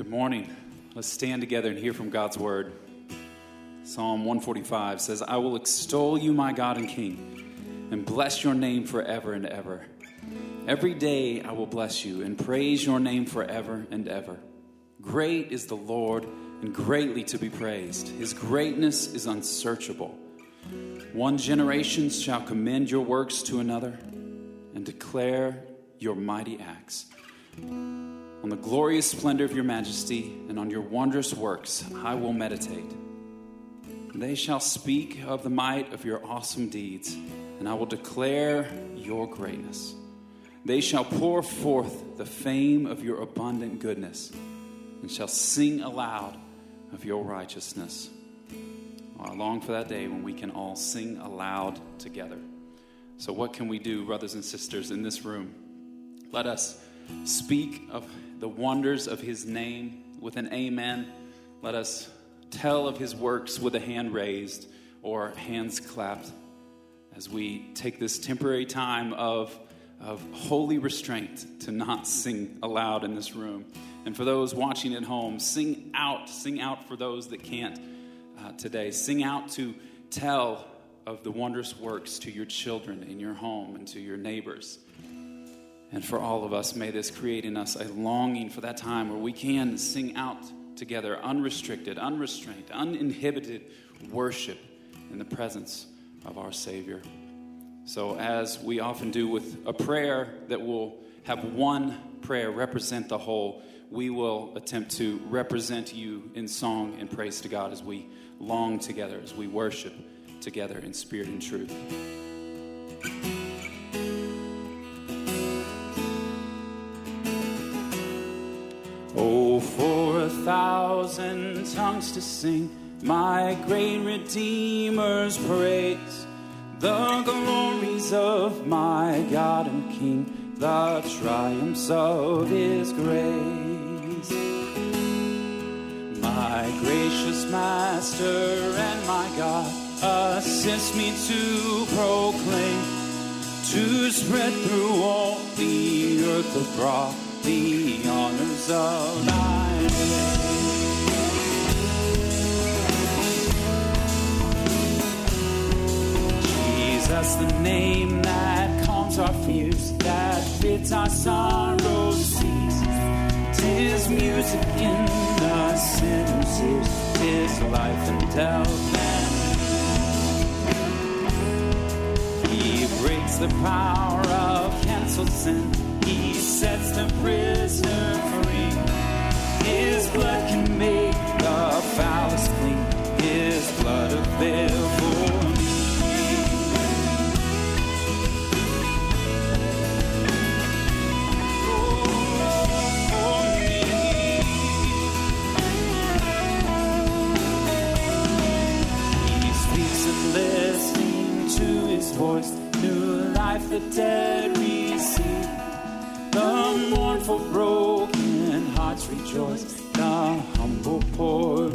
Good morning. Let's stand together and hear from God's word. Psalm 145 says, I will extol you, my God and King, and bless your name forever and ever. Every day I will bless you and praise your name forever and ever. Great is the Lord and greatly to be praised. His greatness is unsearchable. One generation shall commend your works to another and declare your mighty acts. On the glorious splendor of your majesty and on your wondrous works I will meditate. They shall speak of the might of your awesome deeds, and I will declare your greatness. They shall pour forth the fame of your abundant goodness, and shall sing aloud of your righteousness. I long for that day when we can all sing aloud together. So, what can we do, brothers and sisters, in this room? Let us speak of the wonders of his name with an amen. Let us tell of his works with a hand raised or hands clapped as we take this temporary time of, of holy restraint to not sing aloud in this room. And for those watching at home, sing out, sing out for those that can't uh, today. Sing out to tell of the wondrous works to your children in your home and to your neighbors. And for all of us, may this create in us a longing for that time where we can sing out together, unrestricted, unrestrained, uninhibited worship in the presence of our Savior. So, as we often do with a prayer that will have one prayer represent the whole, we will attempt to represent you in song and praise to God as we long together, as we worship together in spirit and truth. Thousand tongues to sing. My great Redeemer's praise, the glories of my God and King, the triumphs of His grace. My gracious Master and my God, assist me to proclaim, to spread through all the earth abroad the honors of thy Jesus, the name that calms our fears, that bids our sorrows cease. Tis music in the sinner's ears, tis life and health and He breaks the power of canceled sin he sets the prisoner free. His blood can make the foulest clean. His blood avail New life the dead receive. The mournful, broken hearts rejoice. The humble, poor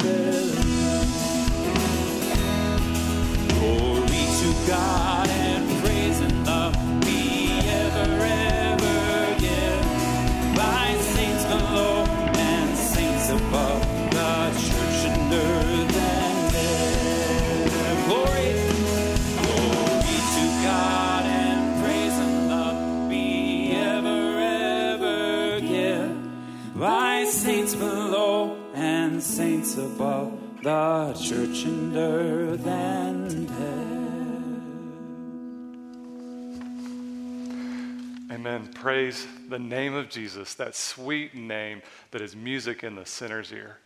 the church earth and heaven. Amen. Praise the name of Jesus, that sweet name that is music in the sinner's ear.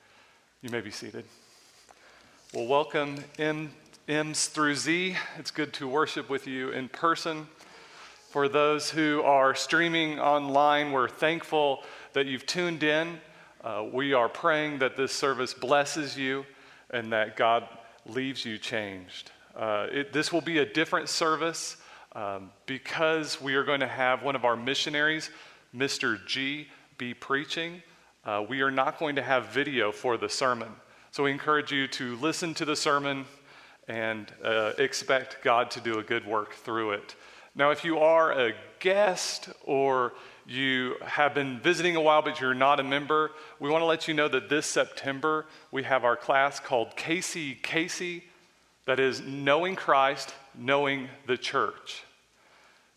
You may be seated. Well, welcome M, M's through Z. It's good to worship with you in person. For those who are streaming online, we're thankful that you've tuned in. Uh, we are praying that this service blesses you and that God leaves you changed. Uh, it, this will be a different service um, because we are going to have one of our missionaries, Mr. G, be preaching. Uh, we are not going to have video for the sermon. So we encourage you to listen to the sermon and uh, expect God to do a good work through it. Now, if you are a guest or you have been visiting a while but you're not a member, we want to let you know that this September we have our class called KCKC, that is Knowing Christ, Knowing the Church.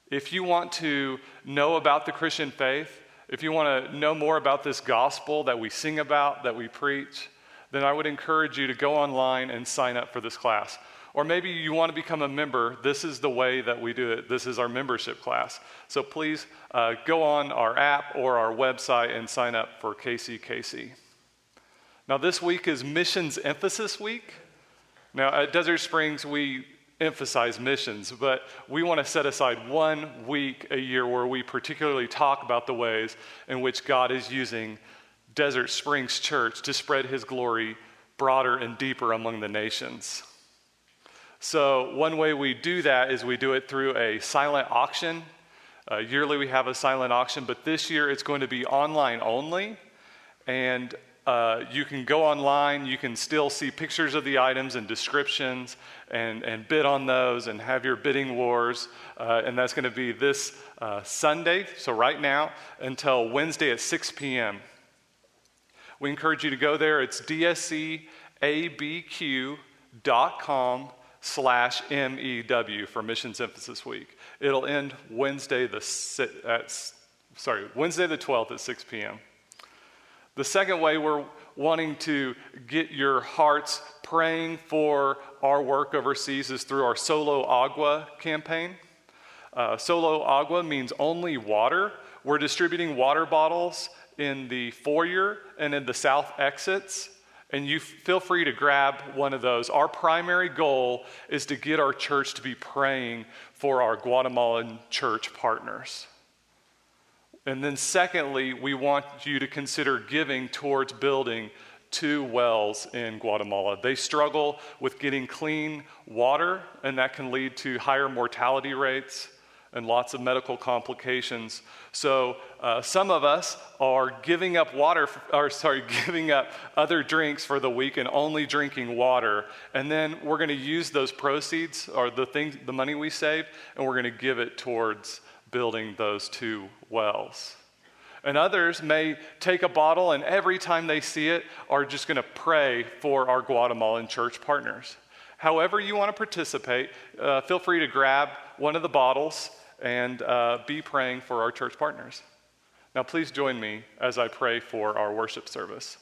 If you want to know about the Christian faith, if you want to know more about this gospel that we sing about, that we preach, then I would encourage you to go online and sign up for this class. Or maybe you want to become a member. This is the way that we do it. This is our membership class. So please uh, go on our app or our website and sign up for KCKC. Now, this week is Missions Emphasis Week. Now, at Desert Springs, we emphasize missions, but we want to set aside one week a year where we particularly talk about the ways in which God is using Desert Springs Church to spread his glory broader and deeper among the nations. So, one way we do that is we do it through a silent auction. Uh, yearly, we have a silent auction, but this year it's going to be online only. And uh, you can go online, you can still see pictures of the items and descriptions and, and bid on those and have your bidding wars. Uh, and that's going to be this uh, Sunday, so right now, until Wednesday at 6 p.m. We encourage you to go there. It's dscabq.com slash MEW for Missions Emphasis Week. It'll end Wednesday the, at, sorry, Wednesday the 12th at 6 p.m. The second way we're wanting to get your hearts praying for our work overseas is through our Solo Agua campaign. Uh, Solo Agua means only water. We're distributing water bottles in the foyer and in the south exits and you feel free to grab one of those. Our primary goal is to get our church to be praying for our Guatemalan church partners. And then, secondly, we want you to consider giving towards building two wells in Guatemala. They struggle with getting clean water, and that can lead to higher mortality rates and lots of medical complications. So uh, some of us are giving up water, or sorry, giving up other drinks for the week and only drinking water. And then we're going to use those proceeds or the things, the money we saved, and we're going to give it towards building those two wells. And others may take a bottle and every time they see it are just going to pray for our Guatemalan church partners. However, you want to participate, uh, feel free to grab one of the bottles and uh, be praying for our church partners. Now, please join me as I pray for our worship service.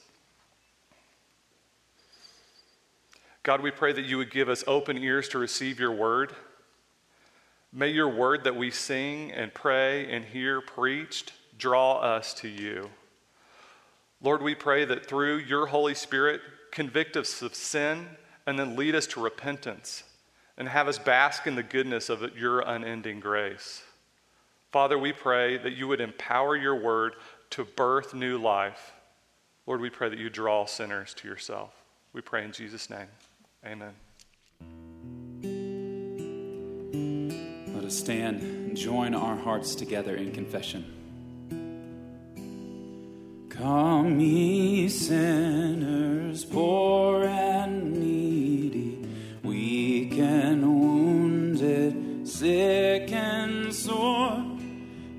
God, we pray that you would give us open ears to receive your word. May your word that we sing and pray and hear preached draw us to you. Lord, we pray that through your Holy Spirit, convict us of sin and then lead us to repentance and have us bask in the goodness of your unending grace. Father, we pray that you would empower your word to birth new life. Lord, we pray that you draw sinners to yourself. We pray in Jesus' name. Amen. Let us stand and join our hearts together in confession. Come, ye sinners, poor and needy and wounded, sick and sore.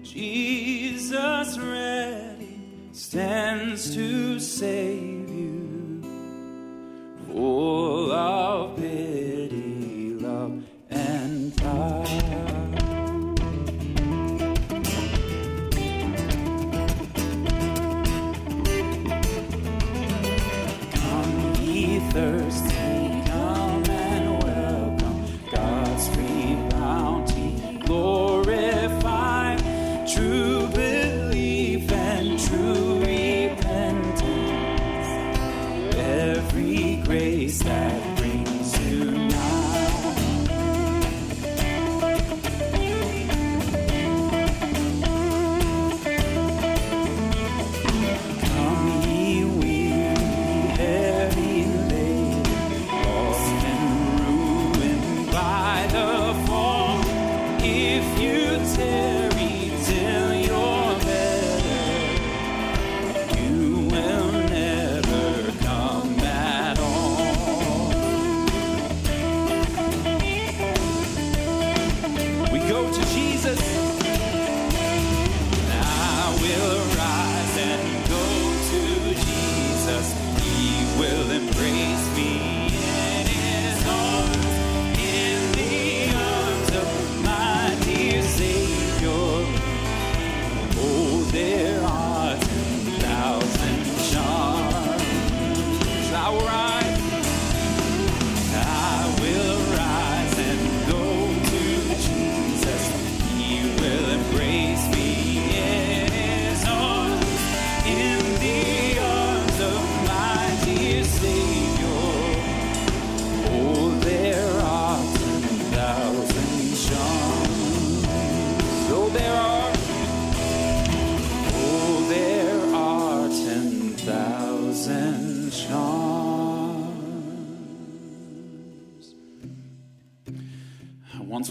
Jesus ready stands to save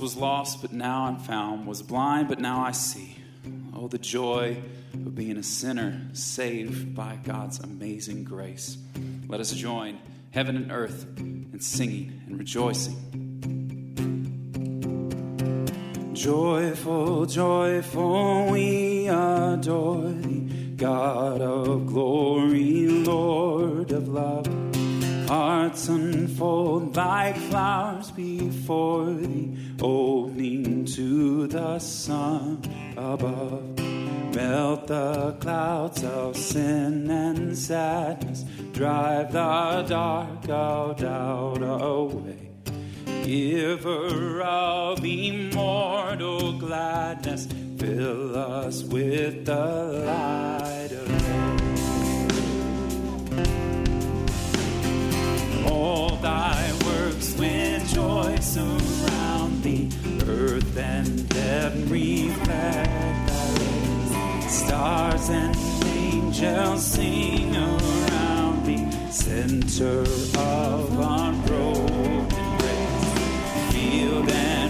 was lost, but now I'm found, was blind, but now I see. Oh, the joy of being a sinner saved by God's amazing grace. Let us join heaven and earth in singing and rejoicing. Joyful, joyful, we adore thee, God of glory, Lord of love hearts unfold like flowers before the opening to the sun above. Melt the clouds of sin and sadness, drive the dark out, out away. Giver of immortal gladness, fill us with the light. thy works when joy surround thee. Earth and heaven reflect thy rays. Stars and angels sing around thee. Center of unbroken grace. Field and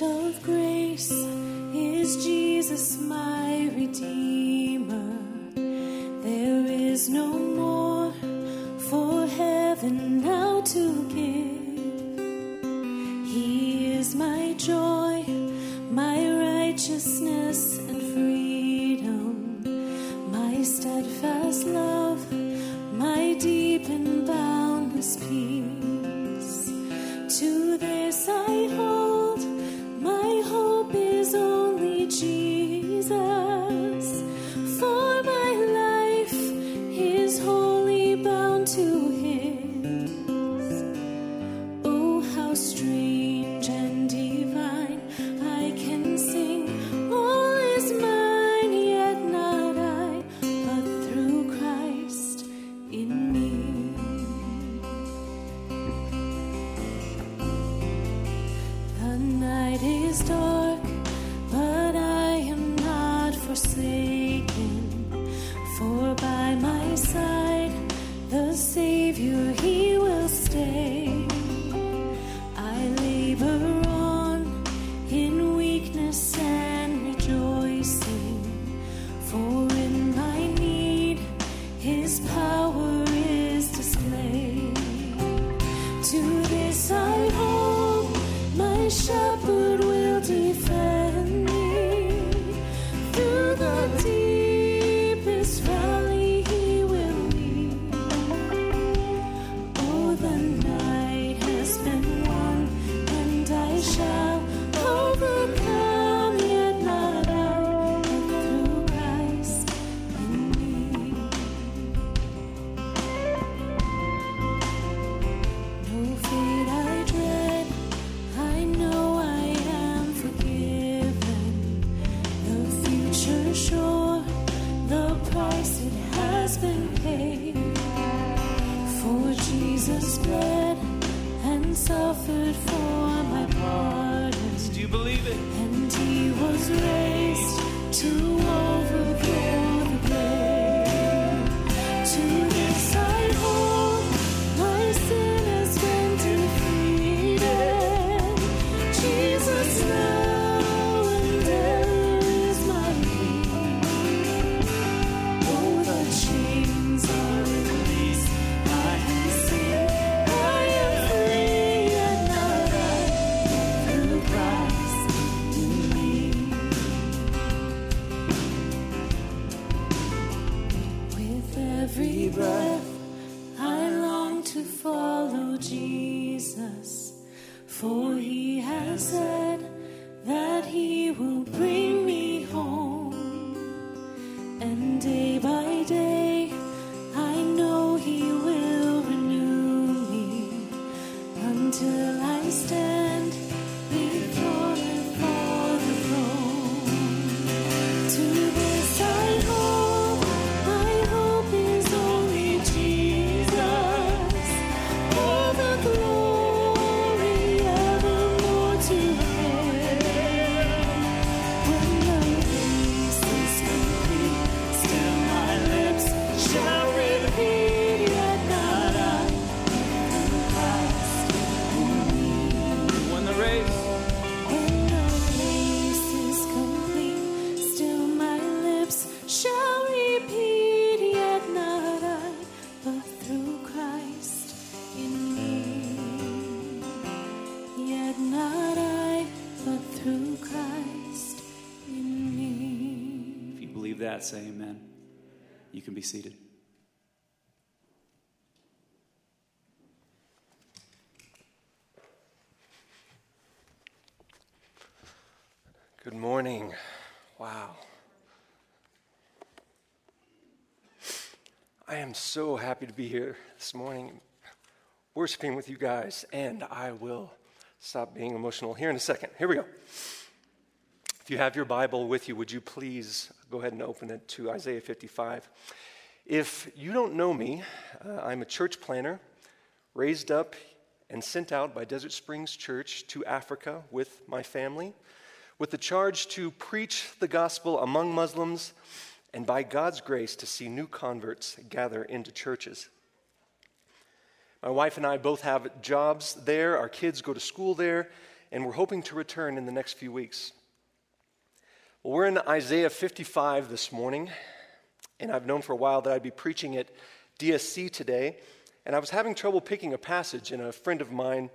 gift of grace is Jesus, my Redeemer. That, say amen. You can be seated. Good morning. Wow. I am so happy to be here this morning worshiping with you guys, and I will stop being emotional here in a second. Here we go. If you have your Bible with you, would you please go ahead and open it to Isaiah 55? If you don't know me, uh, I'm a church planter raised up and sent out by Desert Springs Church to Africa with my family with the charge to preach the gospel among Muslims and by God's grace to see new converts gather into churches. My wife and I both have jobs there, our kids go to school there, and we're hoping to return in the next few weeks. Well, we're in Isaiah 55 this morning, and I've known for a while that I'd be preaching at DSC today, and I was having trouble picking a passage, and a friend of mine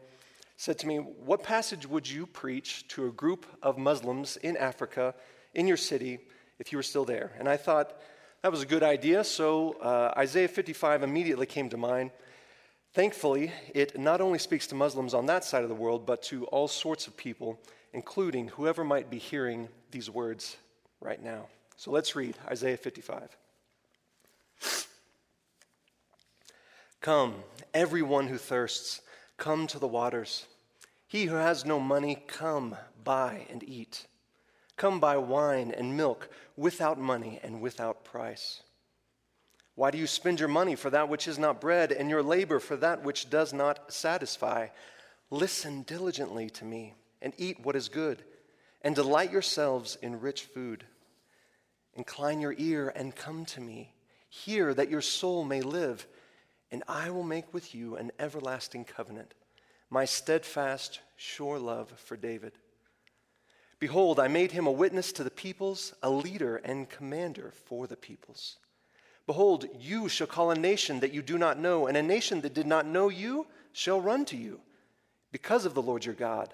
said to me, What passage would you preach to a group of Muslims in Africa, in your city, if you were still there? And I thought that was a good idea, so uh, Isaiah 55 immediately came to mind. Thankfully, it not only speaks to Muslims on that side of the world, but to all sorts of people, including whoever might be hearing these words right now. So let's read Isaiah 55. Come, everyone who thirsts, come to the waters. He who has no money, come, buy and eat. Come buy wine and milk without money and without price. Why do you spend your money for that which is not bread, and your labor for that which does not satisfy? Listen diligently to me, and eat what is good, and delight yourselves in rich food. Incline your ear and come to me. Hear that your soul may live, and I will make with you an everlasting covenant, my steadfast, sure love for David. Behold, I made him a witness to the peoples, a leader and commander for the peoples. Behold, you shall call a nation that you do not know, and a nation that did not know you shall run to you, because of the Lord your God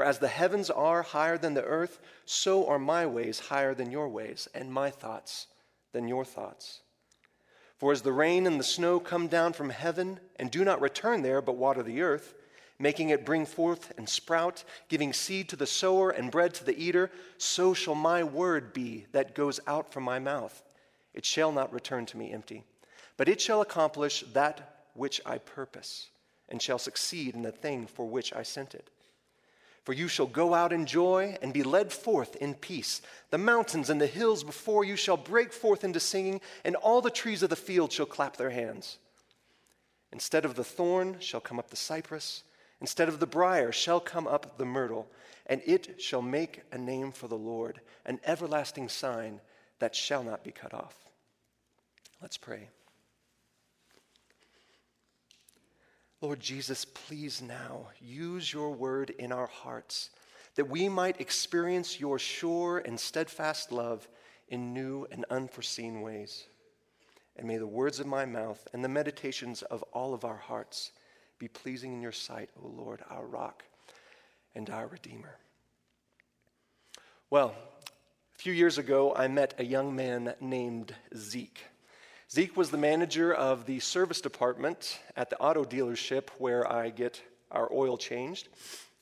For as the heavens are higher than the earth, so are my ways higher than your ways, and my thoughts than your thoughts. For as the rain and the snow come down from heaven and do not return there, but water the earth, making it bring forth and sprout, giving seed to the sower and bread to the eater, so shall my word be that goes out from my mouth. It shall not return to me empty, but it shall accomplish that which I purpose, and shall succeed in the thing for which I sent it. For you shall go out in joy and be led forth in peace. The mountains and the hills before you shall break forth into singing, and all the trees of the field shall clap their hands. Instead of the thorn shall come up the cypress, instead of the brier shall come up the myrtle, and it shall make a name for the Lord, an everlasting sign that shall not be cut off. Let's pray. Lord Jesus, please now use your word in our hearts that we might experience your sure and steadfast love in new and unforeseen ways. And may the words of my mouth and the meditations of all of our hearts be pleasing in your sight, O Lord, our rock and our Redeemer. Well, a few years ago, I met a young man named Zeke. Zeke was the manager of the service department at the auto dealership where I get our oil changed.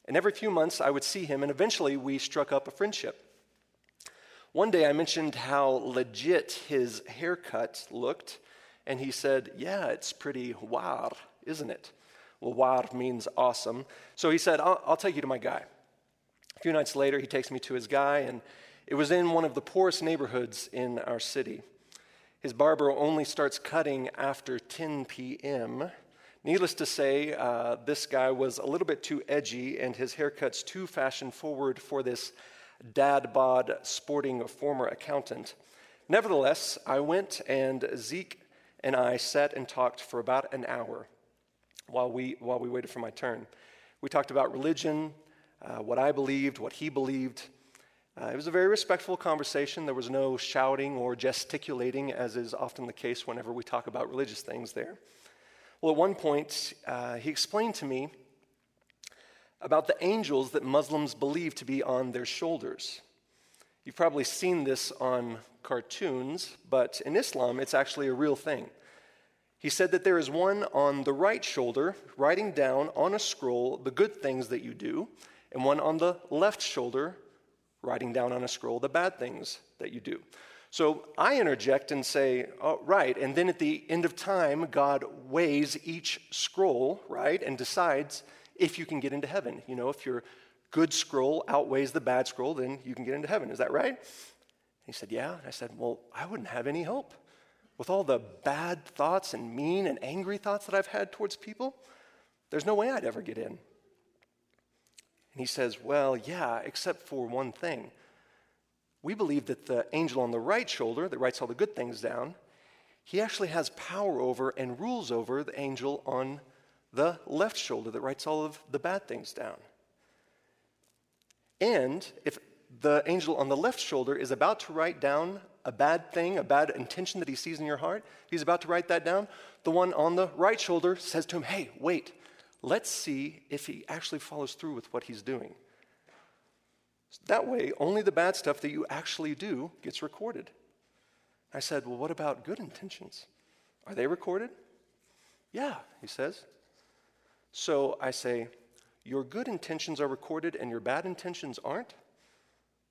And every few months I would see him, and eventually we struck up a friendship. One day I mentioned how legit his haircut looked, and he said, Yeah, it's pretty war, isn't it? Well, war means awesome. So he said, I'll, I'll take you to my guy. A few nights later, he takes me to his guy, and it was in one of the poorest neighborhoods in our city. His barber only starts cutting after 10 p.m. Needless to say, uh, this guy was a little bit too edgy, and his haircut's too fashion forward for this dad bod sporting former accountant. Nevertheless, I went, and Zeke and I sat and talked for about an hour while we, while we waited for my turn. We talked about religion, uh, what I believed, what he believed. Uh, it was a very respectful conversation. There was no shouting or gesticulating, as is often the case whenever we talk about religious things there. Well, at one point, uh, he explained to me about the angels that Muslims believe to be on their shoulders. You've probably seen this on cartoons, but in Islam, it's actually a real thing. He said that there is one on the right shoulder, writing down on a scroll the good things that you do, and one on the left shoulder, writing down on a scroll the bad things that you do. So I interject and say, oh, right. And then at the end of time, God weighs each scroll, right, and decides if you can get into heaven. You know, if your good scroll outweighs the bad scroll, then you can get into heaven. Is that right? He said, yeah. I said, well, I wouldn't have any hope. With all the bad thoughts and mean and angry thoughts that I've had towards people, there's no way I'd ever get in. And he says, Well, yeah, except for one thing. We believe that the angel on the right shoulder that writes all the good things down, he actually has power over and rules over the angel on the left shoulder that writes all of the bad things down. And if the angel on the left shoulder is about to write down a bad thing, a bad intention that he sees in your heart, he's about to write that down, the one on the right shoulder says to him, Hey, wait, Let's see if he actually follows through with what he's doing. That way, only the bad stuff that you actually do gets recorded. I said, Well, what about good intentions? Are they recorded? Yeah, he says. So I say, Your good intentions are recorded and your bad intentions aren't?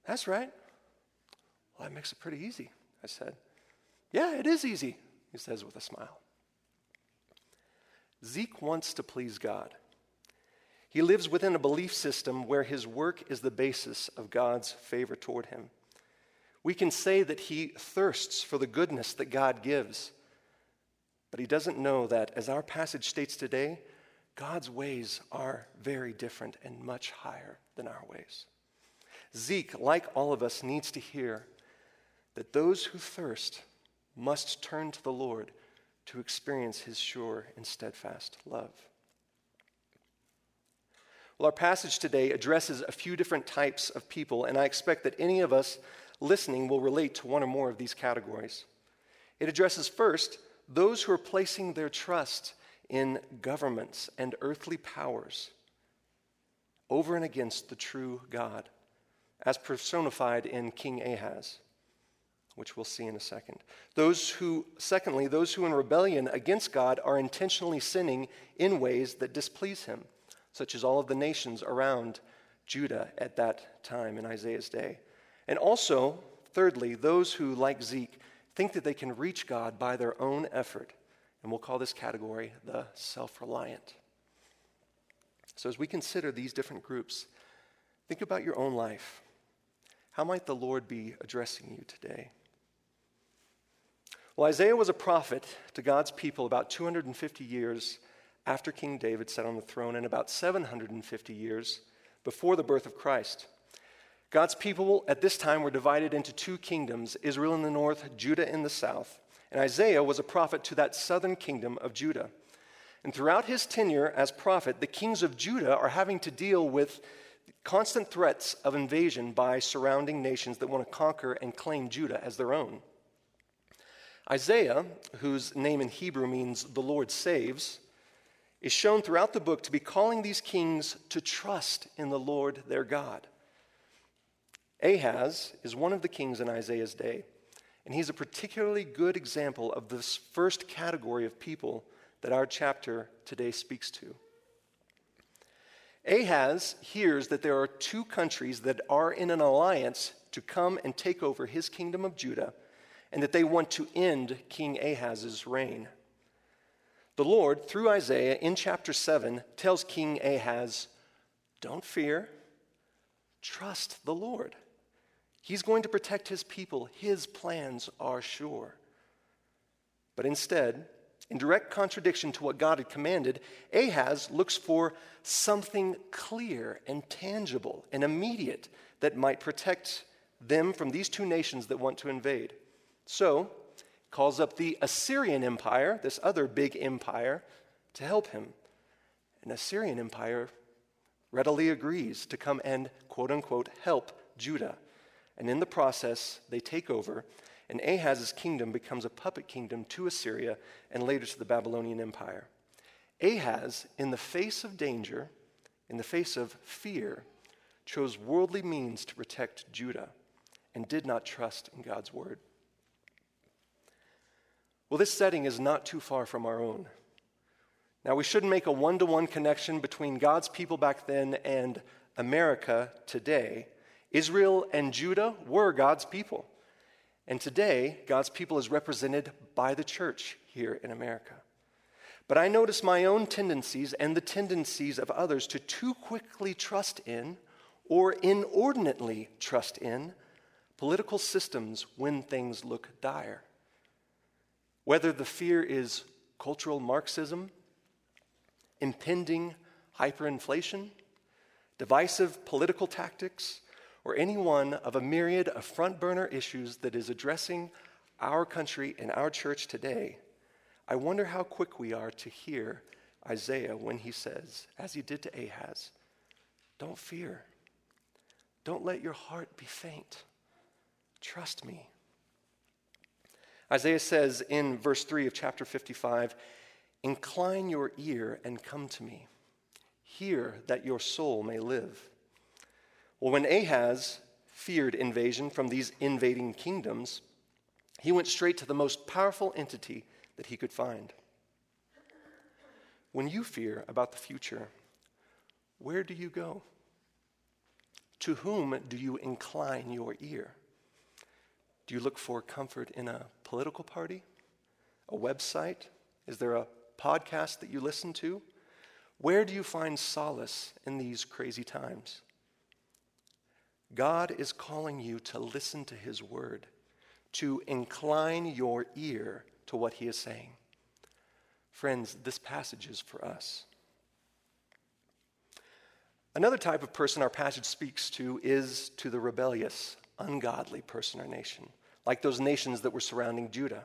That's right. Well, that makes it pretty easy, I said. Yeah, it is easy, he says with a smile. Zeke wants to please God. He lives within a belief system where his work is the basis of God's favor toward him. We can say that he thirsts for the goodness that God gives, but he doesn't know that, as our passage states today, God's ways are very different and much higher than our ways. Zeke, like all of us, needs to hear that those who thirst must turn to the Lord to experience his sure and steadfast love. Well, our passage today addresses a few different types of people, and I expect that any of us listening will relate to one or more of these categories. It addresses first those who are placing their trust in governments and earthly powers over and against the true God, as personified in King Ahaz which we'll see in a second. Those who, secondly, those who in rebellion against God are intentionally sinning in ways that displease him, such as all of the nations around Judah at that time in Isaiah's day. And also, thirdly, those who, like Zeke, think that they can reach God by their own effort. And we'll call this category the self reliant. So, as we consider these different groups, think about your own life. How might the Lord be addressing you today? Well, Isaiah was a prophet to God's people about 250 years after King David sat on the throne and about 750 years before the birth of Christ. God's people at this time were divided into two kingdoms Israel in the north, Judah in the south. And Isaiah was a prophet to that southern kingdom of Judah. And throughout his tenure as prophet, the kings of Judah are having to deal with constant threats of invasion by surrounding nations that want to conquer and claim Judah as their own. Isaiah, whose name in Hebrew means the Lord saves, is shown throughout the book to be calling these kings to trust in the Lord their God. Ahaz is one of the kings in Isaiah's day, and he's a particularly good example of this first category of people that our chapter today speaks to. Ahaz hears that there are two countries that are in an alliance to come and take over his kingdom of Judah and that they want to end King Ahaz's reign. The Lord, through Isaiah in chapter 7, tells King Ahaz, Don't fear, trust the Lord. He's going to protect his people, his plans are sure. But instead, in direct contradiction to what God had commanded, Ahaz looks for something clear and tangible and immediate that might protect them from these two nations that want to invade. So, calls up the Assyrian Empire, this other big empire, to help him. And Assyrian Empire readily agrees to come and quote unquote help Judah. And in the process, they take over, and Ahaz's kingdom becomes a puppet kingdom to Assyria and later to the Babylonian Empire. Ahaz, in the face of danger, in the face of fear, chose worldly means to protect Judah and did not trust in God's word. Well, this setting is not too far from our own. Now, we shouldn't make a one to one connection between God's people back then and America today. Israel and Judah were God's people. And today, God's people is represented by the church here in America. But I notice my own tendencies and the tendencies of others to too quickly trust in or inordinately trust in political systems when things look dire. Whether the fear is cultural Marxism, impending hyperinflation, divisive political tactics, or any one of a myriad of front burner issues that is addressing our country and our church today, I wonder how quick we are to hear Isaiah when he says, as he did to Ahaz, Don't fear. Don't let your heart be faint. Trust me. Isaiah says in verse 3 of chapter 55 Incline your ear and come to me. Hear that your soul may live. Well, when Ahaz feared invasion from these invading kingdoms, he went straight to the most powerful entity that he could find. When you fear about the future, where do you go? To whom do you incline your ear? Do you look for comfort in a political party? A website? Is there a podcast that you listen to? Where do you find solace in these crazy times? God is calling you to listen to His word, to incline your ear to what He is saying. Friends, this passage is for us. Another type of person our passage speaks to is to the rebellious, ungodly person or nation like those nations that were surrounding Judah.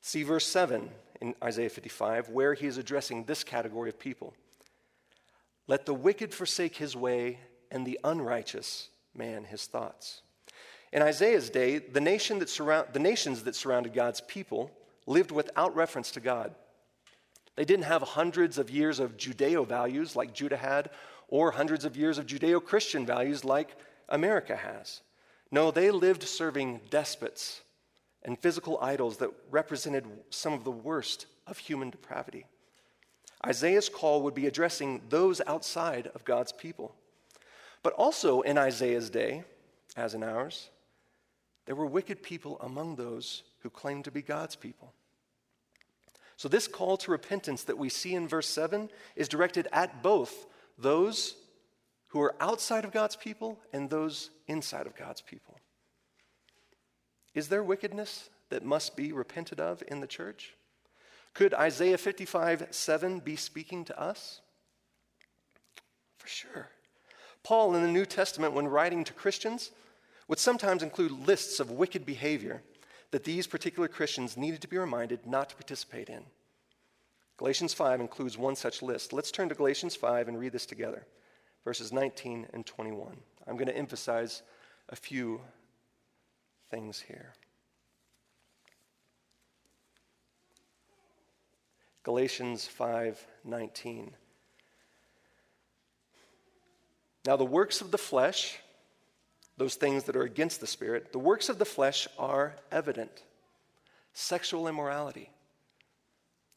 See verse 7 in Isaiah 55, where he is addressing this category of people. Let the wicked forsake his way, and the unrighteous man his thoughts. In Isaiah's day, the, nation that surround, the nations that surrounded God's people lived without reference to God. They didn't have hundreds of years of Judeo values like Judah had, or hundreds of years of Judeo Christian values like America has. No, they lived serving despots and physical idols that represented some of the worst of human depravity. Isaiah's call would be addressing those outside of God's people. But also in Isaiah's day, as in ours, there were wicked people among those who claimed to be God's people. So, this call to repentance that we see in verse 7 is directed at both those who are outside of God's people and those inside of God's people. Is there wickedness that must be repented of in the church? Could Isaiah 55 7 be speaking to us? For sure. Paul in the New Testament, when writing to Christians, would sometimes include lists of wicked behavior that these particular Christians needed to be reminded not to participate in. Galatians 5 includes one such list. Let's turn to Galatians 5 and read this together, verses 19 and 21. I'm going to emphasize a few things here. Galatians 5:19 Now the works of the flesh those things that are against the Spirit, the works of the flesh are evident sexual immorality.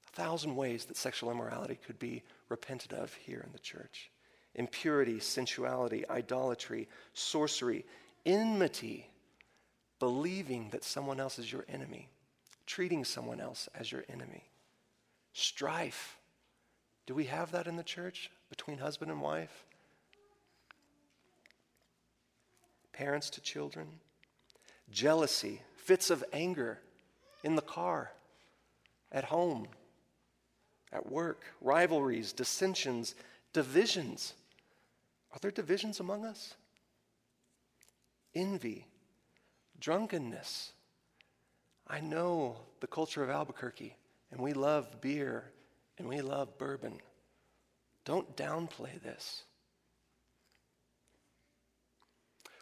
A thousand ways that sexual immorality could be repented of here in the church impurity, sensuality, idolatry, sorcery, enmity, believing that someone else is your enemy, treating someone else as your enemy, strife. Do we have that in the church between husband and wife? parents to children, jealousy, fits of anger in the car, at home, at work, rivalries, dissensions, divisions. Are there divisions among us? Envy, drunkenness. I know the culture of Albuquerque, and we love beer and we love bourbon. Don't downplay this.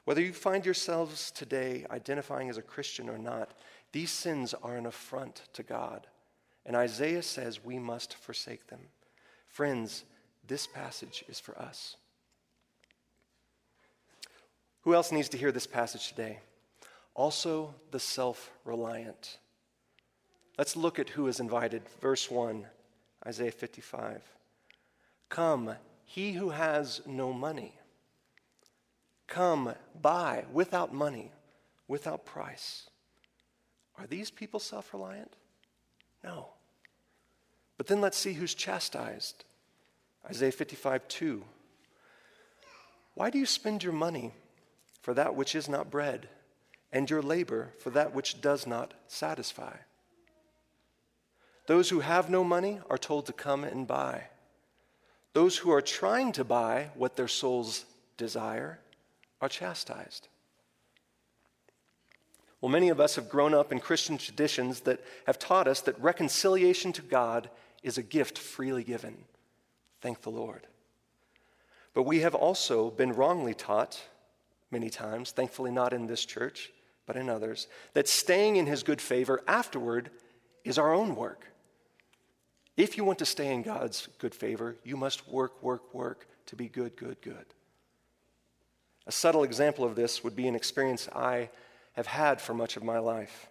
Whether you find yourselves today identifying as a Christian or not, these sins are an affront to God. And Isaiah says we must forsake them. Friends, this passage is for us. Who else needs to hear this passage today? Also, the self reliant. Let's look at who is invited. Verse 1, Isaiah 55. Come, he who has no money come buy without money, without price. Are these people self reliant? No. But then let's see who's chastised. Isaiah 55 2. Why do you spend your money for that which is not bread, and your labor for that which does not satisfy? Those who have no money are told to come and buy. Those who are trying to buy what their souls desire are chastised. Well, many of us have grown up in Christian traditions that have taught us that reconciliation to God is a gift freely given. Thank the Lord. But we have also been wrongly taught many times, thankfully not in this church, but in others, that staying in His good favor afterward is our own work. If you want to stay in God's good favor, you must work, work, work to be good, good, good. A subtle example of this would be an experience I have had for much of my life.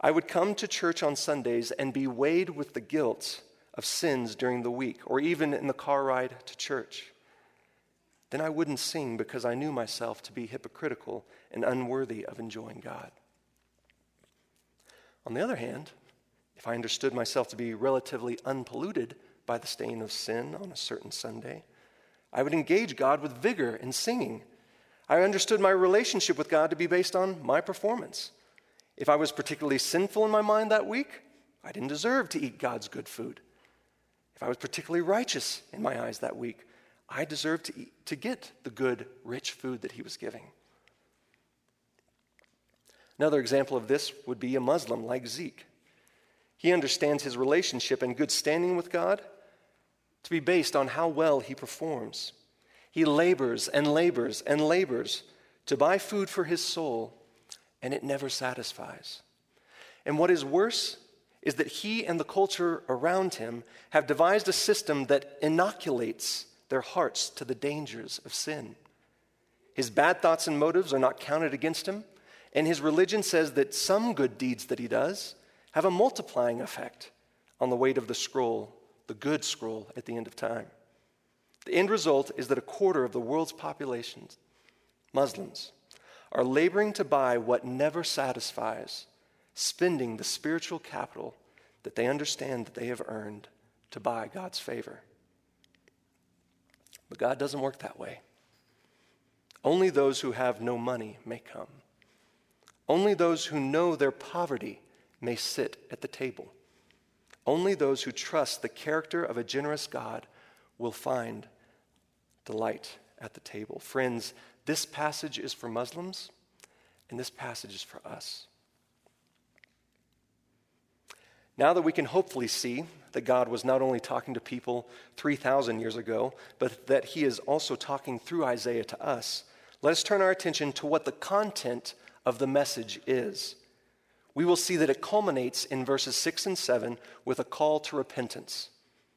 I would come to church on Sundays and be weighed with the guilt of sins during the week, or even in the car ride to church. Then I wouldn't sing because I knew myself to be hypocritical and unworthy of enjoying God. On the other hand, if I understood myself to be relatively unpolluted by the stain of sin on a certain Sunday, I would engage God with vigor in singing. I understood my relationship with God to be based on my performance. If I was particularly sinful in my mind that week, I didn't deserve to eat God's good food. If I was particularly righteous in my eyes that week, I deserved to, eat, to get the good, rich food that He was giving. Another example of this would be a Muslim like Zeke. He understands his relationship and good standing with God to be based on how well he performs. He labors and labors and labors to buy food for his soul, and it never satisfies. And what is worse is that he and the culture around him have devised a system that inoculates their hearts to the dangers of sin. His bad thoughts and motives are not counted against him, and his religion says that some good deeds that he does have a multiplying effect on the weight of the scroll the good scroll at the end of time. The end result is that a quarter of the world's population, Muslims, are laboring to buy what never satisfies, spending the spiritual capital that they understand that they have earned to buy God's favor. But God doesn't work that way. Only those who have no money may come. Only those who know their poverty may sit at the table. Only those who trust the character of a generous God will find delight at the table. Friends, this passage is for Muslims, and this passage is for us. Now that we can hopefully see that God was not only talking to people 3,000 years ago, but that he is also talking through Isaiah to us, let us turn our attention to what the content of the message is. We will see that it culminates in verses 6 and 7 with a call to repentance.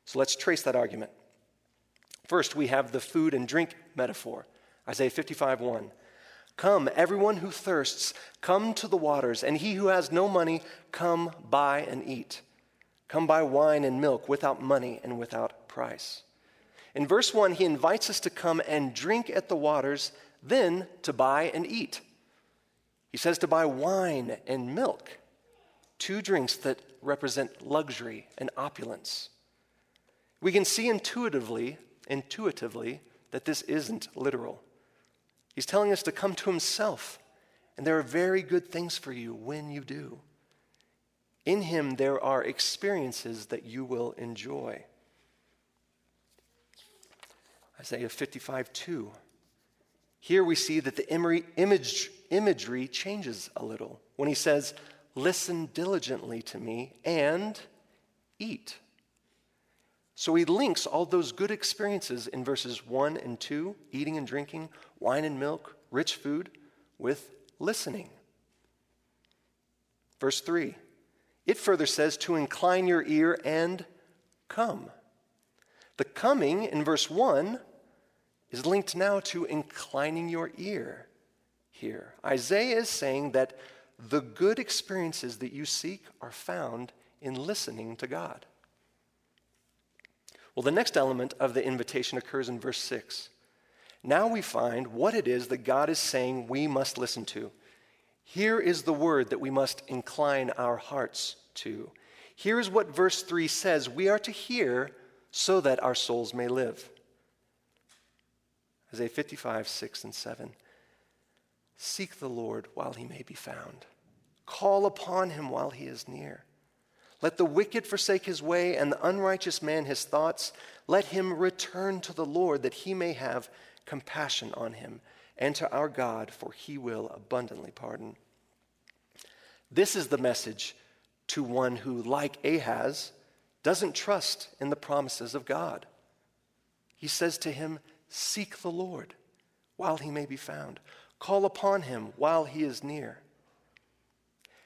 So let's trace that argument. First, we have the food and drink metaphor Isaiah 55 1. Come, everyone who thirsts, come to the waters, and he who has no money, come buy and eat. Come buy wine and milk without money and without price. In verse 1, he invites us to come and drink at the waters, then to buy and eat. He says to buy wine and milk, two drinks that represent luxury and opulence. We can see intuitively, intuitively that this isn't literal. He's telling us to come to Himself, and there are very good things for you when you do. In Him, there are experiences that you will enjoy. Isaiah 55 2. Here we see that the image, imagery changes a little when he says, Listen diligently to me and eat. So he links all those good experiences in verses 1 and 2, eating and drinking, wine and milk, rich food, with listening. Verse 3, it further says to incline your ear and come. The coming in verse 1 is linked now to inclining your ear here. Isaiah is saying that the good experiences that you seek are found in listening to God. Well, the next element of the invitation occurs in verse 6. Now we find what it is that God is saying we must listen to. Here is the word that we must incline our hearts to. Here is what verse 3 says we are to hear so that our souls may live. Isaiah 55, 6 and 7. Seek the Lord while he may be found, call upon him while he is near. Let the wicked forsake his way, and the unrighteous man his thoughts. Let him return to the Lord, that he may have compassion on him, and to our God, for he will abundantly pardon. This is the message to one who, like Ahaz, doesn't trust in the promises of God. He says to him, Seek the Lord while he may be found, call upon him while he is near.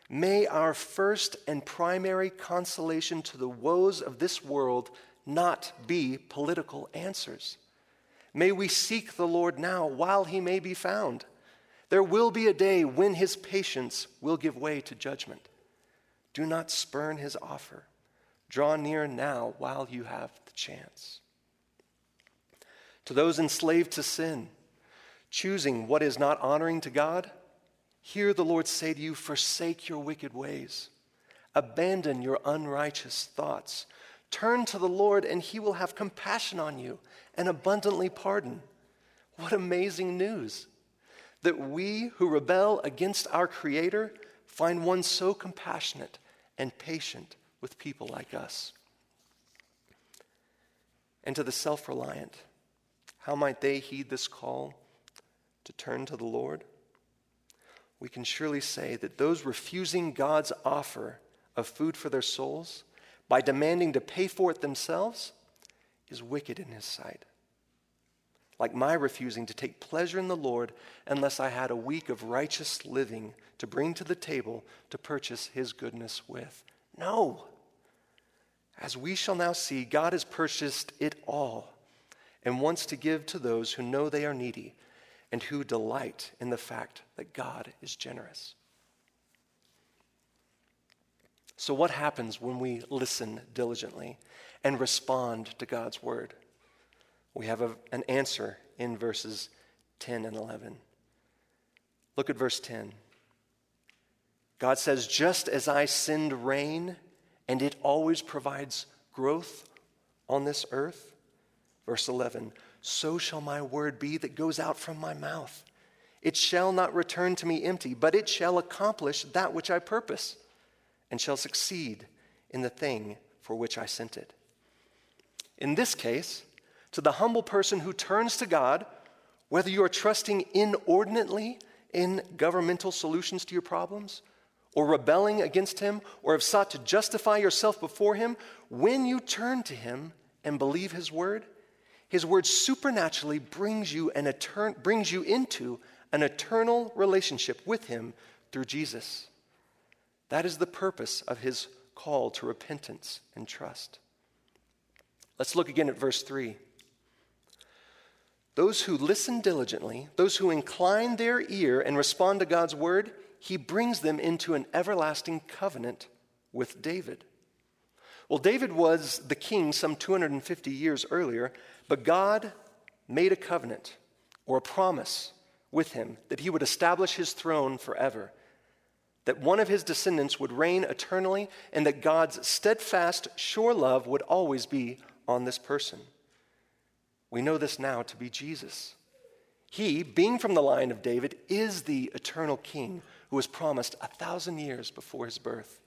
May our first and primary consolation to the woes of this world not be political answers. May we seek the Lord now while he may be found. There will be a day when his patience will give way to judgment. Do not spurn his offer. Draw near now while you have the chance. To those enslaved to sin, choosing what is not honoring to God, Hear the Lord say to you, Forsake your wicked ways, abandon your unrighteous thoughts. Turn to the Lord, and he will have compassion on you and abundantly pardon. What amazing news! That we who rebel against our Creator find one so compassionate and patient with people like us. And to the self reliant, how might they heed this call to turn to the Lord? we can surely say that those refusing God's offer of food for their souls by demanding to pay for it themselves is wicked in his sight. Like my refusing to take pleasure in the Lord unless I had a week of righteous living to bring to the table to purchase his goodness with. No. As we shall now see, God has purchased it all and wants to give to those who know they are needy and who delight in the fact that God is generous. So, what happens when we listen diligently and respond to God's word? We have a, an answer in verses 10 and 11. Look at verse 10. God says, Just as I send rain and it always provides growth on this earth, verse 11, so shall my word be that goes out from my mouth. It shall not return to me empty, but it shall accomplish that which I purpose and shall succeed in the thing for which I sent it. In this case, to the humble person who turns to God, whether you are trusting inordinately in governmental solutions to your problems, or rebelling against Him, or have sought to justify yourself before Him, when you turn to Him and believe His word, His word supernaturally brings you, an etern- brings you into an eternal relationship with Him through Jesus. That is the purpose of His call to repentance and trust. Let's look again at verse 3. Those who listen diligently, those who incline their ear and respond to God's word, he brings them into an everlasting covenant with David. Well, David was the king some 250 years earlier, but God made a covenant or a promise with him that he would establish his throne forever, that one of his descendants would reign eternally, and that God's steadfast, sure love would always be on this person. We know this now to be Jesus. He, being from the line of David, is the eternal king who was promised a thousand years before his birth.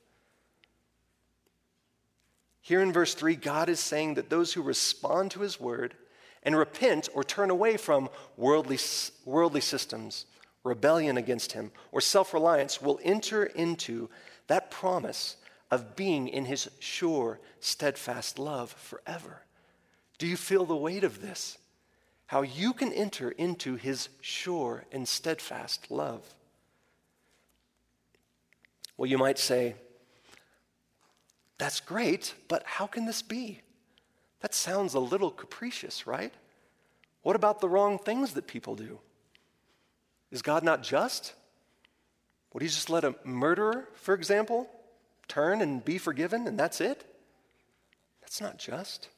Here in verse 3, God is saying that those who respond to his word and repent or turn away from worldly, worldly systems, rebellion against him, or self reliance will enter into that promise of being in his sure, steadfast love forever. Do you feel the weight of this? How you can enter into his sure and steadfast love. Well, you might say, that's great, but how can this be? That sounds a little capricious, right? What about the wrong things that people do? Is God not just? Would he just let a murderer, for example, turn and be forgiven and that's it? That's not just.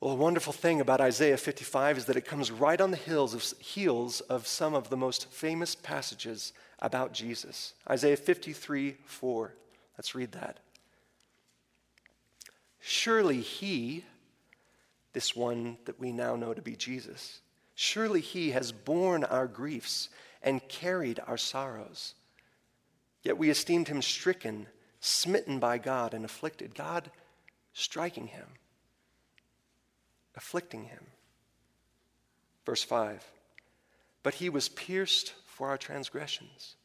Well, a wonderful thing about Isaiah 55 is that it comes right on the heels of, heels of some of the most famous passages about Jesus. Isaiah 53 4. Let's read that. Surely he, this one that we now know to be Jesus, surely he has borne our griefs and carried our sorrows. Yet we esteemed him stricken, smitten by God, and afflicted. God striking him afflicting him. Verse 5 But he was pierced for our transgressions,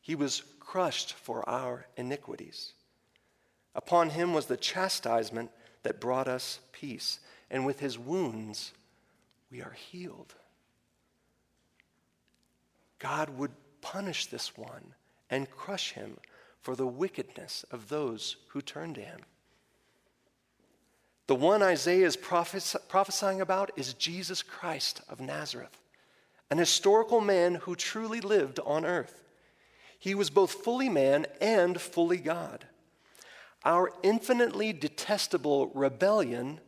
he was crushed for our iniquities. Upon him was the chastisement that brought us peace, and with his wounds we are healed. God would punish this one and crush him for the wickedness of those who turn to him. The one Isaiah is prophesying about is Jesus Christ of Nazareth, an historical man who truly lived on earth. He was both fully man and fully God. Our infinitely detestable rebellion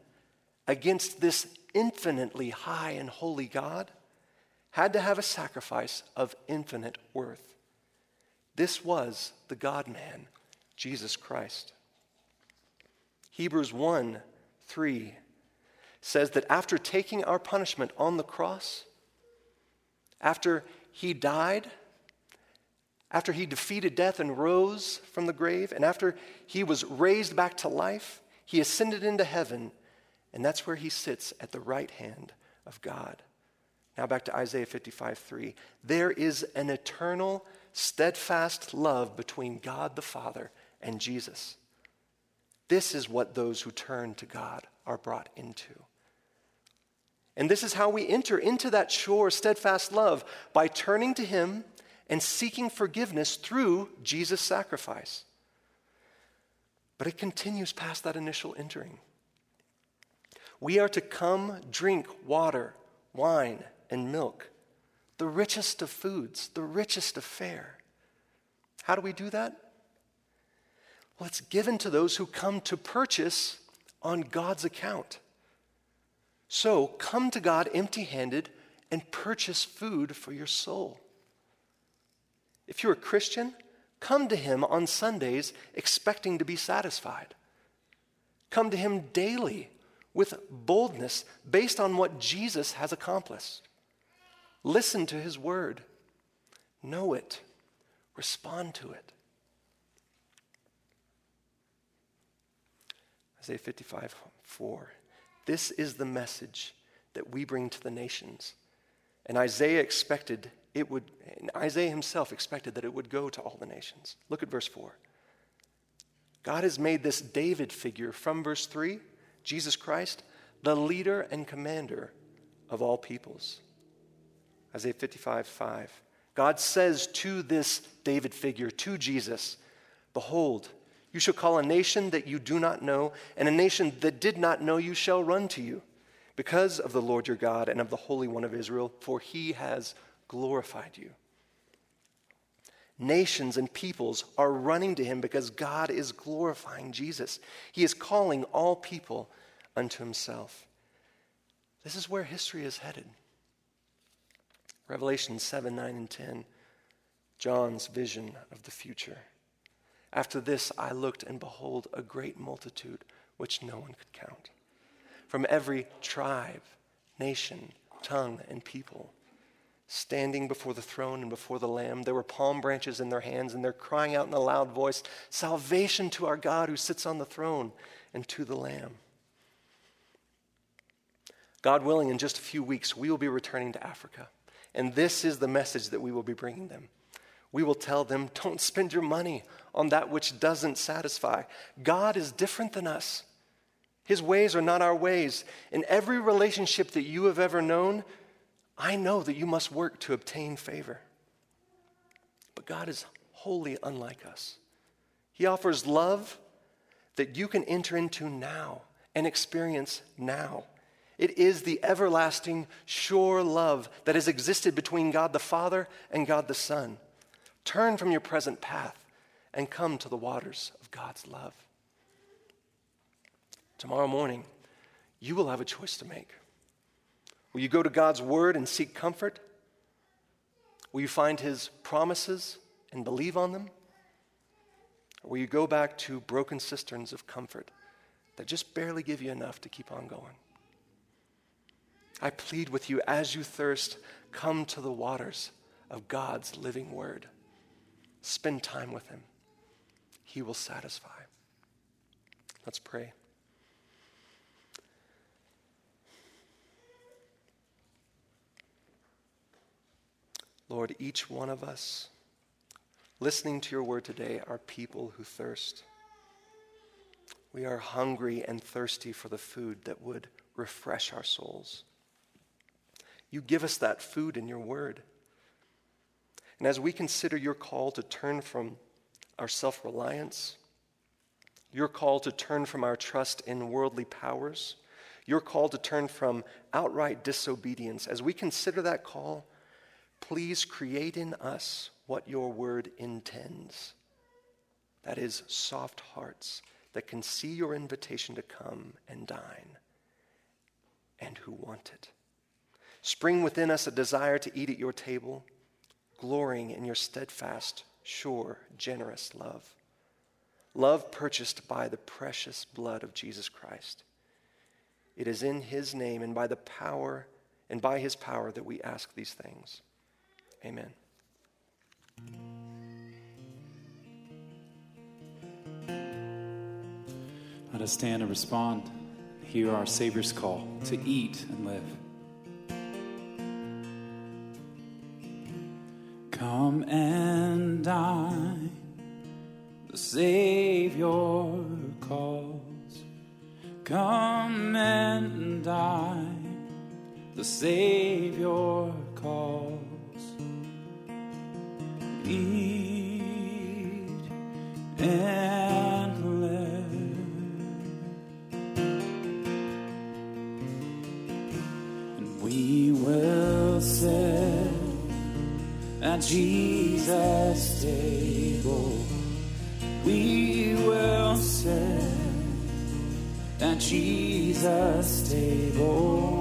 against this infinitely high and holy God had to have a sacrifice of infinite worth. This was the God man, Jesus Christ. Hebrews 1 3 says that after taking our punishment on the cross, after he died, after he defeated death and rose from the grave, and after he was raised back to life, he ascended into heaven, and that's where he sits at the right hand of God. Now back to Isaiah 55 3. There is an eternal, steadfast love between God the Father and Jesus. This is what those who turn to God are brought into. And this is how we enter into that sure, steadfast love by turning to Him and seeking forgiveness through Jesus' sacrifice. But it continues past that initial entering. We are to come drink water, wine, and milk, the richest of foods, the richest of fare. How do we do that? Well, it's given to those who come to purchase on God's account. So come to God empty handed and purchase food for your soul. If you're a Christian, come to Him on Sundays expecting to be satisfied. Come to Him daily with boldness based on what Jesus has accomplished. Listen to His word, know it, respond to it. Isaiah 55 4. This is the message that we bring to the nations. And Isaiah expected it would, Isaiah himself expected that it would go to all the nations. Look at verse 4. God has made this David figure from verse 3, Jesus Christ, the leader and commander of all peoples. Isaiah 55 5. God says to this David figure, to Jesus, Behold, you shall call a nation that you do not know, and a nation that did not know you shall run to you, because of the Lord your God and of the Holy One of Israel, for he has glorified you. Nations and peoples are running to him because God is glorifying Jesus. He is calling all people unto himself. This is where history is headed. Revelation 7, 9, and 10, John's vision of the future. After this, I looked, and behold, a great multitude which no one could count. From every tribe, nation, tongue, and people, standing before the throne and before the Lamb, there were palm branches in their hands, and they're crying out in a loud voice Salvation to our God who sits on the throne and to the Lamb. God willing, in just a few weeks, we will be returning to Africa. And this is the message that we will be bringing them. We will tell them, don't spend your money on that which doesn't satisfy. God is different than us. His ways are not our ways. In every relationship that you have ever known, I know that you must work to obtain favor. But God is wholly unlike us. He offers love that you can enter into now and experience now. It is the everlasting, sure love that has existed between God the Father and God the Son. Turn from your present path and come to the waters of God's love. Tomorrow morning, you will have a choice to make. Will you go to God's word and seek comfort? Will you find his promises and believe on them? Or will you go back to broken cisterns of comfort that just barely give you enough to keep on going? I plead with you as you thirst, come to the waters of God's living word. Spend time with Him. He will satisfy. Let's pray. Lord, each one of us listening to your word today are people who thirst. We are hungry and thirsty for the food that would refresh our souls. You give us that food in your word. And as we consider your call to turn from our self reliance, your call to turn from our trust in worldly powers, your call to turn from outright disobedience, as we consider that call, please create in us what your word intends. That is, soft hearts that can see your invitation to come and dine and who want it. Spring within us a desire to eat at your table glorying in your steadfast, sure, generous love. Love purchased by the precious blood of Jesus Christ. It is in his name and by the power and by his power that we ask these things. Amen. Let us stand and respond. Hear our Savior's call to eat and live. Come and dine, the Savior calls. Come and dine, the Savior calls. Eat and at Jesus' table. We will sit at Jesus' table.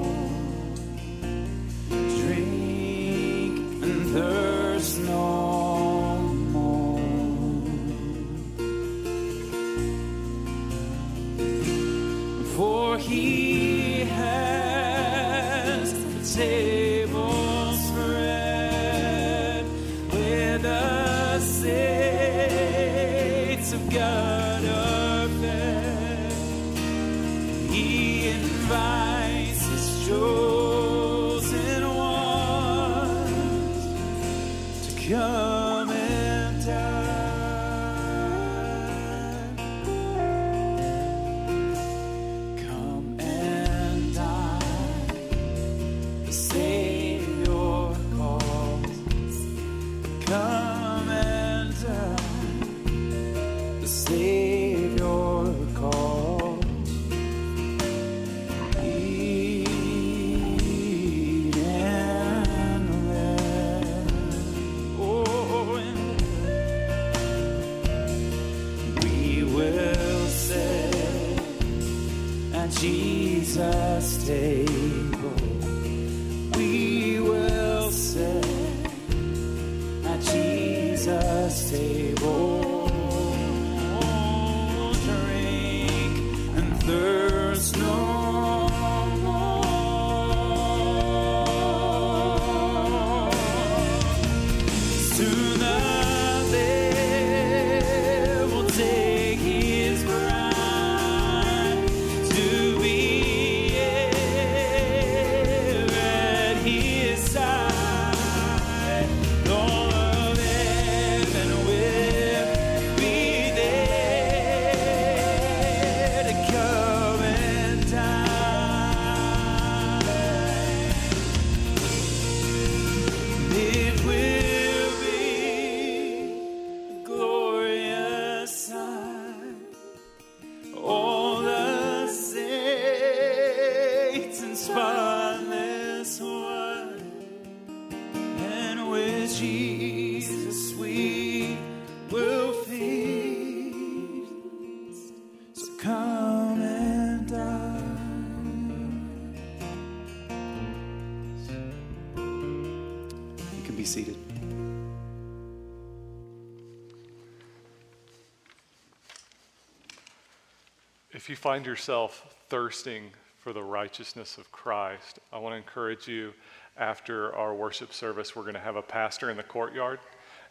If you find yourself thirsting for the righteousness of Christ, I want to encourage you after our worship service, we're going to have a pastor in the courtyard,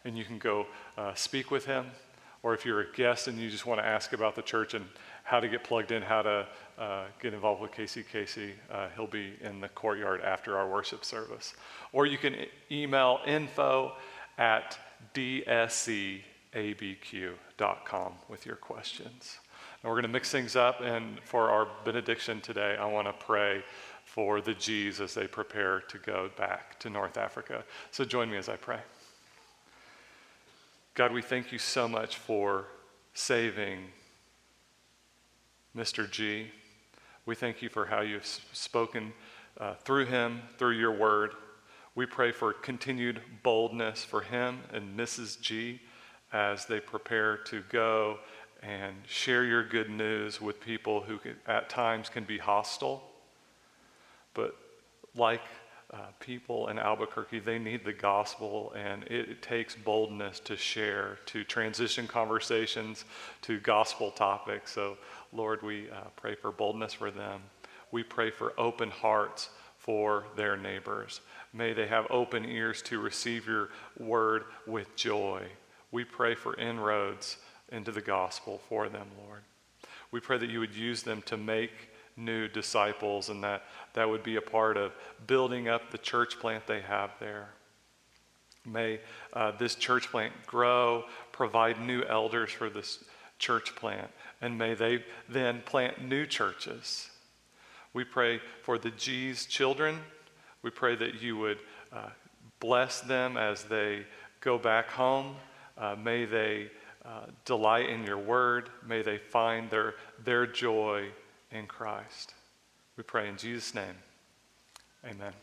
and you can go uh, speak with him. Or if you're a guest and you just want to ask about the church and how to get plugged in, how to uh, get involved with KCKC, uh, he'll be in the courtyard after our worship service. Or you can e- email info at dscabq.com with your questions. And we're going to mix things up, and for our benediction today, I want to pray for the G's as they prepare to go back to North Africa. So join me as I pray. God, we thank you so much for saving Mr. G. We thank you for how you've spoken uh, through him, through your word. We pray for continued boldness for him and Mrs. G as they prepare to go and share your good news with people who can, at times can be hostile. But like uh, people in Albuquerque, they need the gospel, and it, it takes boldness to share, to transition conversations to gospel topics. So, Lord, we uh, pray for boldness for them. We pray for open hearts for their neighbors. May they have open ears to receive your word with joy. We pray for inroads into the gospel for them, Lord. We pray that you would use them to make new disciples and that that would be a part of building up the church plant they have there. May uh, this church plant grow, provide new elders for this church plant, and may they then plant new churches. We pray for the G's children. We pray that you would uh, bless them as they go back home. Uh, may they uh, delight in your word. May they find their, their joy in Christ. We pray in Jesus' name. Amen.